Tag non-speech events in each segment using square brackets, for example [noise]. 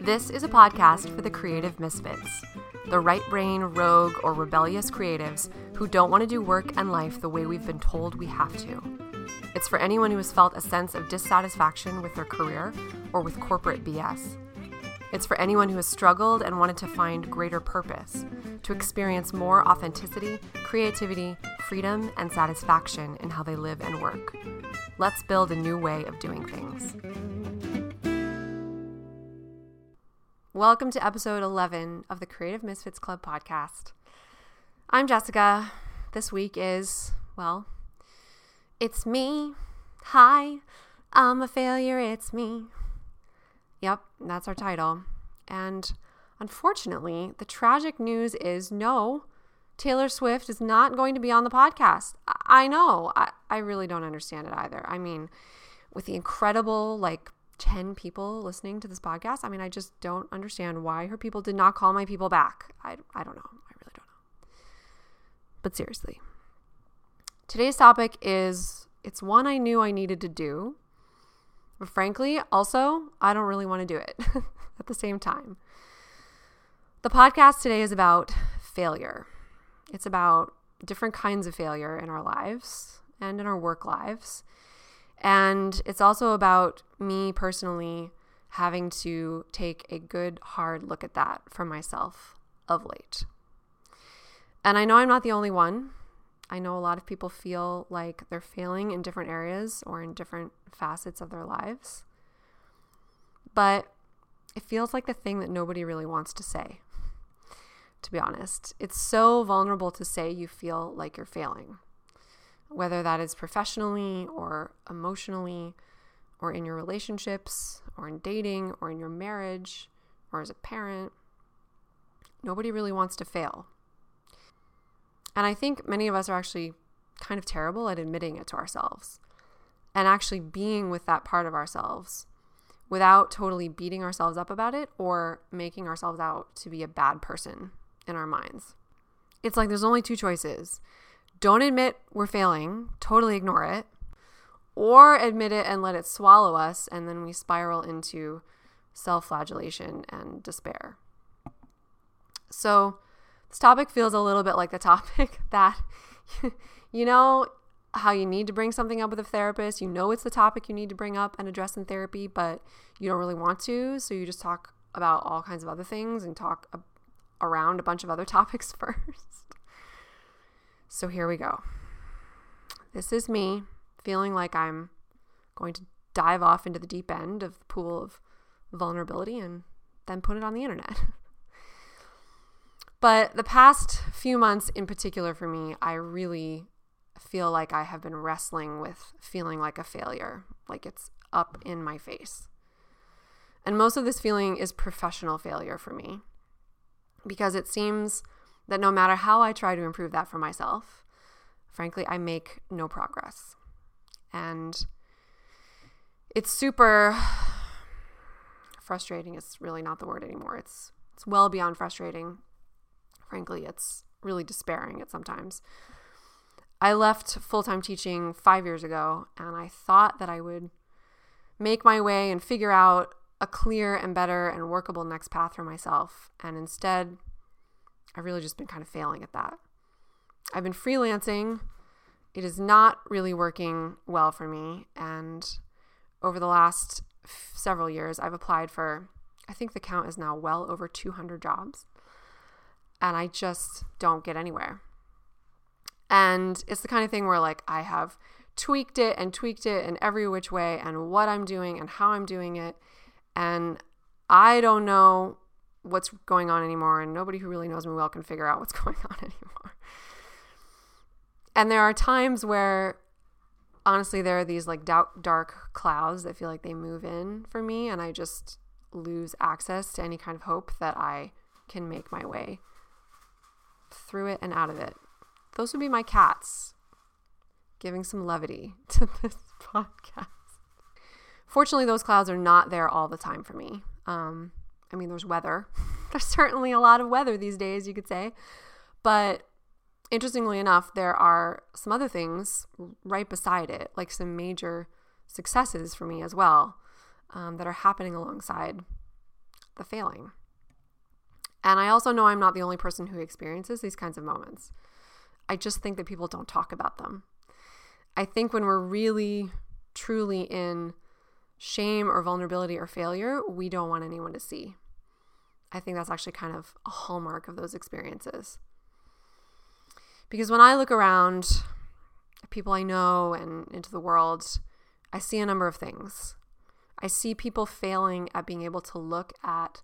This is a podcast for the creative misfits, the right brain, rogue, or rebellious creatives who don't want to do work and life the way we've been told we have to. It's for anyone who has felt a sense of dissatisfaction with their career or with corporate BS. It's for anyone who has struggled and wanted to find greater purpose, to experience more authenticity, creativity, freedom, and satisfaction in how they live and work. Let's build a new way of doing things. Welcome to episode 11 of the Creative Misfits Club podcast. I'm Jessica. This week is, well, it's me. Hi, I'm a failure, it's me. Yep, that's our title. And unfortunately, the tragic news is no, Taylor Swift is not going to be on the podcast. I, I know. I, I really don't understand it either. I mean, with the incredible, like, 10 people listening to this podcast. I mean, I just don't understand why her people did not call my people back. I, I don't know. I really don't know. But seriously, today's topic is it's one I knew I needed to do. But frankly, also, I don't really want to do it [laughs] at the same time. The podcast today is about failure. It's about different kinds of failure in our lives and in our work lives and it's also about me personally having to take a good, hard look at that for myself of late. And I know I'm not the only one. I know a lot of people feel like they're failing in different areas or in different facets of their lives. But it feels like the thing that nobody really wants to say, to be honest. It's so vulnerable to say you feel like you're failing whether that is professionally or emotionally or in your relationships or in dating or in your marriage or as a parent. Nobody really wants to fail. And I think many of us are actually kind of terrible at admitting it to ourselves and actually being with that part of ourselves without totally beating ourselves up about it or making ourselves out to be a bad person in our minds. It's like there's only two choices don't admit we're failing, totally ignore it, or admit it and let it swallow us, and then we spiral into self flagellation and despair. So, this topic feels a little bit like the topic [laughs] that, you know, how you need to bring something up with a therapist. You know, it's the topic you need to bring up and address in therapy, but you don't really want to. So, you just talk about all kinds of other things and talk around a bunch of other [laughs] topics first. So here we go. This is me feeling like I'm going to dive off into the deep end of the pool of vulnerability and then put it on the internet. [laughs] but the past few months in particular for me, I really feel like I have been wrestling with feeling like a failure, like it's up in my face. And most of this feeling is professional failure for me because it seems that no matter how I try to improve that for myself, frankly, I make no progress. And it's super [sighs] frustrating. It's really not the word anymore. It's it's well beyond frustrating. Frankly, it's really despairing at sometimes. I left full-time teaching 5 years ago and I thought that I would make my way and figure out a clear and better and workable next path for myself. And instead, I've really just been kind of failing at that. I've been freelancing. It is not really working well for me. And over the last f- several years, I've applied for, I think the count is now well over 200 jobs. And I just don't get anywhere. And it's the kind of thing where, like, I have tweaked it and tweaked it in every which way and what I'm doing and how I'm doing it. And I don't know what's going on anymore, and nobody who really knows me well can figure out what's [laughs] going on anymore. And there are times where, honestly, there are these like dark, clouds that feel like they move in for me, and I just lose access to any kind of hope that I can make my way through it and out of it. Those would be my cats giving some levity [laughs] to this [laughs] podcast. Fortunately, those clouds are not there all the time for me. Um, I mean, there's weather. [laughs] there's certainly a lot of weather these days, you could say. But interestingly enough, there are some other things right beside it, like some major successes for me as well, um, that are happening alongside the failing. And I also know I'm not the only person who experiences these kinds of moments. I just think that people don't talk about them. I think when we're really, truly in shame or vulnerability or failure, we don't want anyone to see. I think that's actually kind of a hallmark of those experiences. Because when I look around people I know and into the world, I see a number of things. I see people failing at being able to look at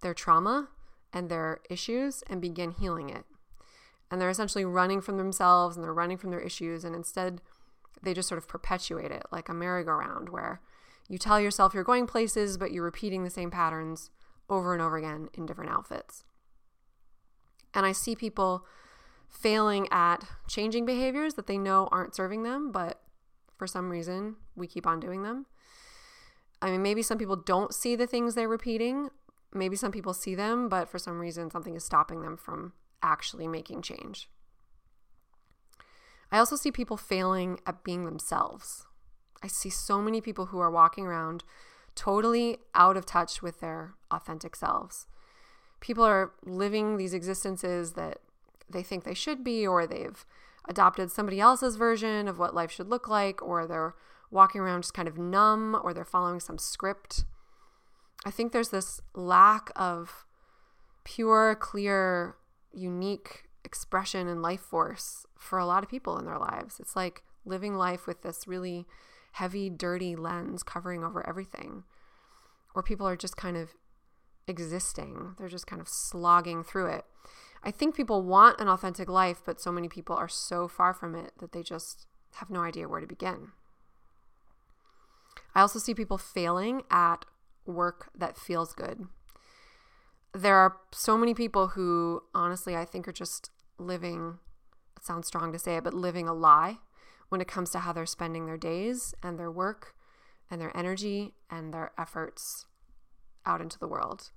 their trauma and their issues and begin healing it. And they're essentially running from themselves and they're running from their issues. And instead, they just sort of perpetuate it like a merry-go-round where you tell yourself you're going places, but you're repeating the same patterns over and over again in different outfits. And I see people failing at changing behaviors that they know aren't serving them, but for some reason we keep on doing them. I mean, maybe some people don't see the things they're repeating. Maybe some people see them, but for some reason something is stopping them from actually making change. I also see people failing at being themselves. I see so many people who are walking around totally out of touch with their authentic selves. People are living these existences that they think they should be, or they've adopted somebody else's version of what life should look like, or they're walking around just kind of numb, or they're following some script. I think there's this lack of pure, clear, unique expression and life force for a lot of people in their lives. It's like living life with this really heavy, dirty lens covering over everything, where people are just kind of existing. They're just kind of slogging through it. I think people want an authentic life, but so many people are so far from it that they just have no idea where to begin. I also see people failing at work that feels good. There are so many people who, honestly, I think are just living, it sounds strong to say it, but living a lie when it comes to how they're spending their days and their work and their energy and their efforts out into the world.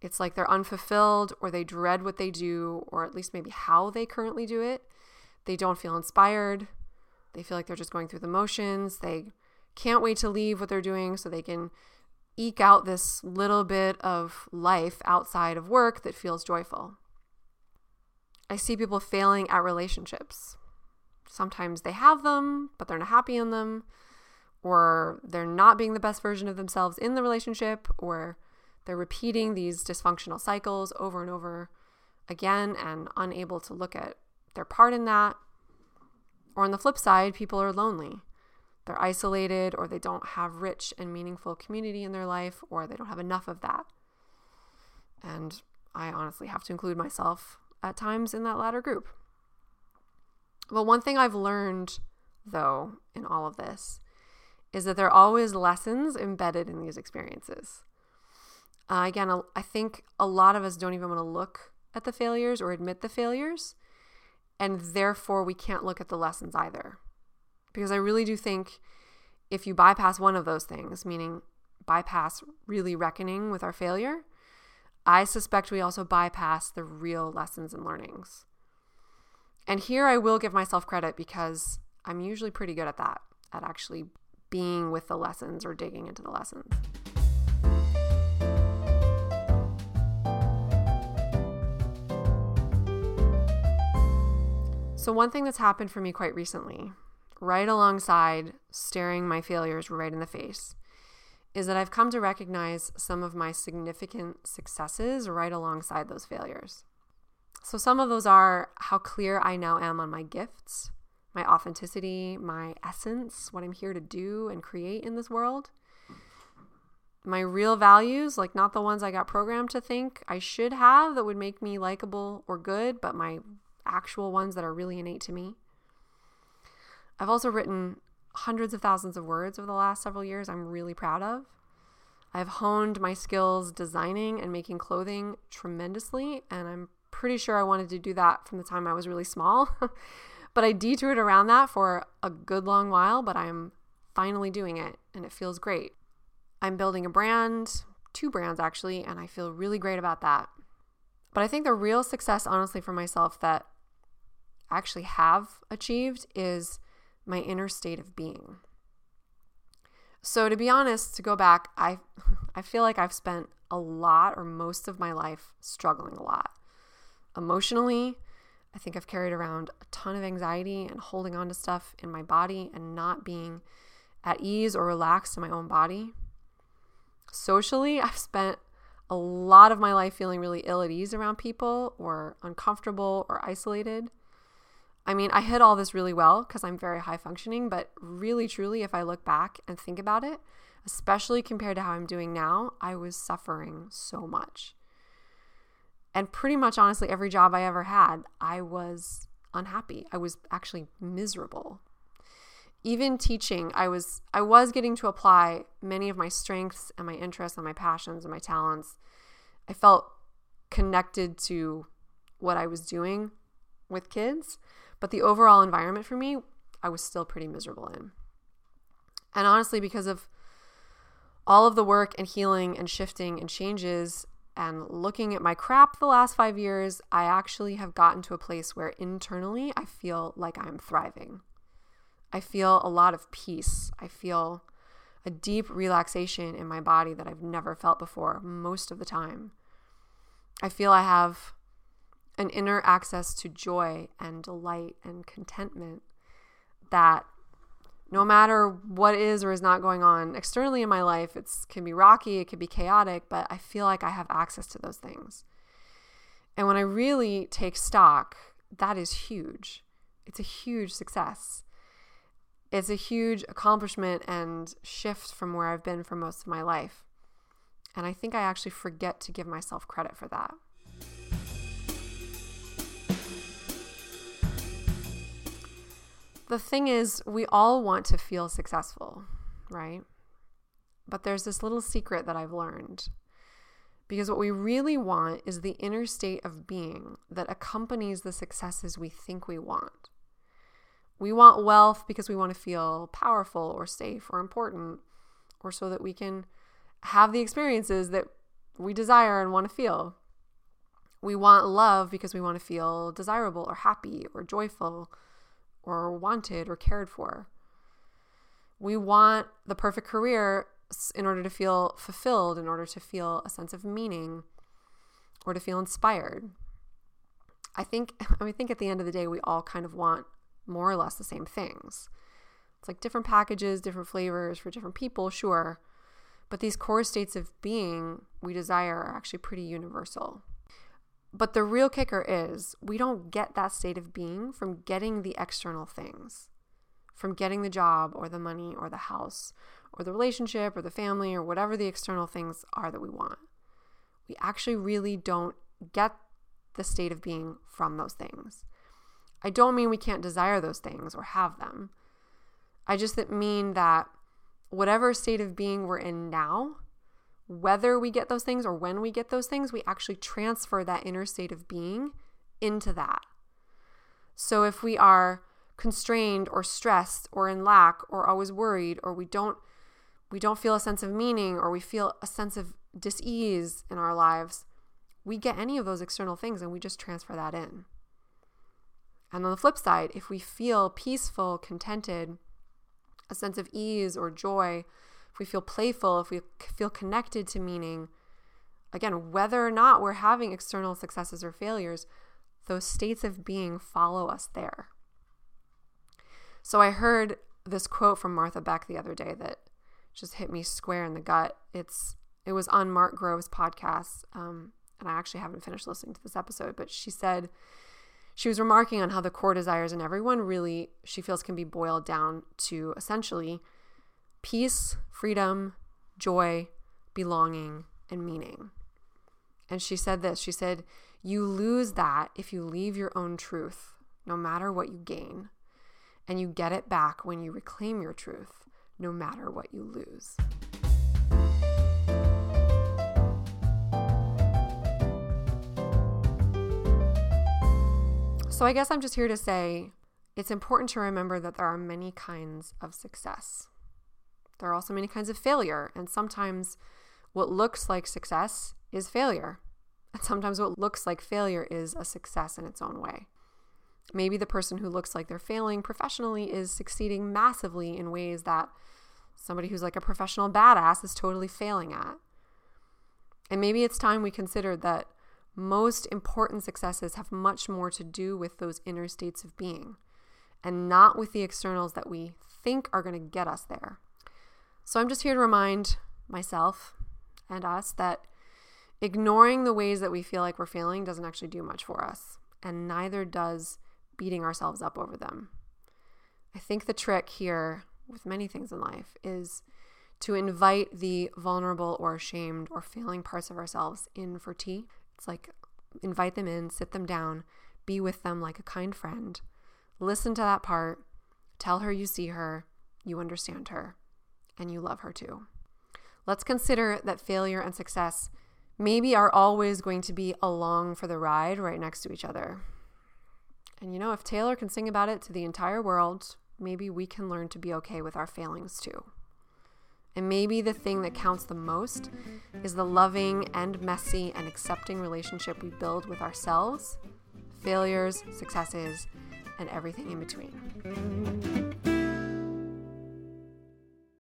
It's like they're unfulfilled or they dread what they do, or at least maybe how they currently do it. They don't feel inspired. They feel like they're just going through the motions. They can't wait to leave what they're doing so they can eke out this little bit of life outside of work that feels joyful. I see people failing at relationships. Sometimes they have them, but they're not happy in them, or they're not being the best version of themselves in the relationship, or they're repeating these dysfunctional cycles over and over again and unable to look at their part in that. Or on the flip side, people are lonely. They're isolated or they don't have rich and meaningful community in their life or they don't have enough of that. And I honestly have to include myself at times in that latter group. But one thing I've learned, though, in all of this is that there are always lessons embedded in these experiences. Uh, again, I think a lot of us don't even want to look at the failures or admit the failures, and therefore we can't look at the lessons either. Because I really do think if you bypass one of those things, meaning bypass really reckoning with our failure, I suspect we also bypass the real lessons and learnings. And here I will give myself credit because I'm usually pretty good at that, at actually being with the lessons or digging into the lessons. So, one thing that's happened for me quite recently, right alongside staring my failures right in the face, is that I've come to recognize some of my significant successes right alongside those failures. So, some of those are how clear I now am on my gifts, my authenticity, my essence, what I'm here to do and create in this world. My real values, like not the ones I got programmed to think I should have that would make me likable or good, but my actual ones that are really innate to me. I've also written hundreds of thousands of words over the last several years I'm really proud of. I've honed my skills designing and making clothing tremendously, and I'm pretty sure I wanted to do that from the time I was really small. [laughs] but I detoured around that for a good long while, but I'm finally doing it, and it feels great. I'm building a brand, two brands actually, and I feel really great about that. But I think the real success, honestly, for myself that I actually have achieved is my inner state of being. So to be honest, to go back, I [laughs] I feel like I've spent a lot or most of my life struggling a lot. Emotionally, I think I've carried around a ton of anxiety and holding on to stuff in my body and not being at ease or relaxed in my own body. Socially, I've spent a lot of my life feeling really ill at ease around people or uncomfortable or isolated. I mean, I hid all this really well because I'm very high functioning, but really, truly, if I look back and think about it, especially compared to how I'm doing now, I was suffering so much. And pretty much, honestly, every job I ever had, I was unhappy. I was actually miserable. Even teaching, I was I was getting to apply many of my strengths and my interests and my passions and my talents. I felt connected to what I was doing with kids, but the overall environment for me, I was still pretty miserable in. And honestly, because of all of the work and healing and shifting and changes and looking at my crap the last five years, I actually have gotten to a place where internally I feel like I'm thriving. I feel a lot of peace. I feel a deep relaxation in my body that I've never felt before most of the time. I feel I have an inner access to joy and delight and contentment that no matter what is or is not going on externally in my life, it can be rocky, it can be chaotic, but I feel like I have access to those things. And when I really take stock, that is huge. It's a huge success. It's a huge accomplishment and shift from where I've been for most of my life. And I think I actually forget to give myself credit for that. The thing is, we all want to feel successful, right? But there's this little secret that I've learned. Because what we really want is the inner state of being that accompanies the successes we think we want. We want wealth because we want to feel powerful or safe or important, or so that we can have the experiences that we desire and want to feel. We want love because we want to feel desirable or happy or joyful or wanted or cared for. We want the perfect career in order to feel fulfilled, in order to feel a sense of meaning or to feel inspired. I think [laughs] I mean, I think at the end of the day we all kind of want more or less the same things. It's like different packages, different flavors for different people, sure. But these core states of being we desire are actually pretty universal. But the real kicker is we don't get that state of being from getting the external things, from getting the job or the money or the house or the relationship or the family or whatever the external things are that we want. We actually really don't get the state of being from those things. I don't mean we can't desire those things or have them. I just mean that whatever state of being we're in now, whether we get those things or when we get those things, we actually transfer that inner state of being into that. So if we are constrained or stressed or in lack or always worried or we don't we don't feel a sense of meaning or we feel a sense of dis-ease in our lives, we get any of those external things and we just transfer that in. And on the flip side, if we feel peaceful, contented, a sense of ease or joy, if we feel playful, if we feel connected to meaning, again, whether or not we're having external successes or failures, those states of being follow us there. So I heard this quote from Martha Beck the other day that just hit me square in the gut. It's it was on Mark Groves' podcast, um, and I actually haven't finished listening to this episode, but she said she was remarking on how the core desires in everyone really she feels can be boiled down to essentially peace, freedom, joy, belonging, and meaning. And she said this she said, You lose that if you leave your own truth, no matter what you gain. And you get it back when you reclaim your truth, no matter what you lose. So I guess I'm just here to say it's important to remember that there are many kinds of success. There are also many kinds of failure, and sometimes what looks like success is failure. And sometimes what looks like failure is a success in its own way. Maybe the person who looks like they're failing professionally is succeeding massively in ways that somebody who's like a professional badass is totally failing at. And maybe it's time we considered that most important successes have much more to do with those inner states of being and not with the externals that we think are going to get us there. So I'm just here to remind myself and us that ignoring the ways that we feel like we're failing doesn't actually do much for us, and neither does beating ourselves up over them. I think the trick here with many things in life is to invite the vulnerable or ashamed or failing parts of ourselves in for tea. It's like invite them in, sit them down, be with them like a kind friend, listen to that part, tell her you see her, you understand her, and you love her too. Let's consider that failure and success maybe are always going to be along for the ride right next to each other. And you know, if Taylor can sing about it to the entire world, maybe we can learn to be okay with our failings too. And maybe the thing that counts the most is the loving and messy and accepting relationship we build with ourselves, failures, successes, and everything in between.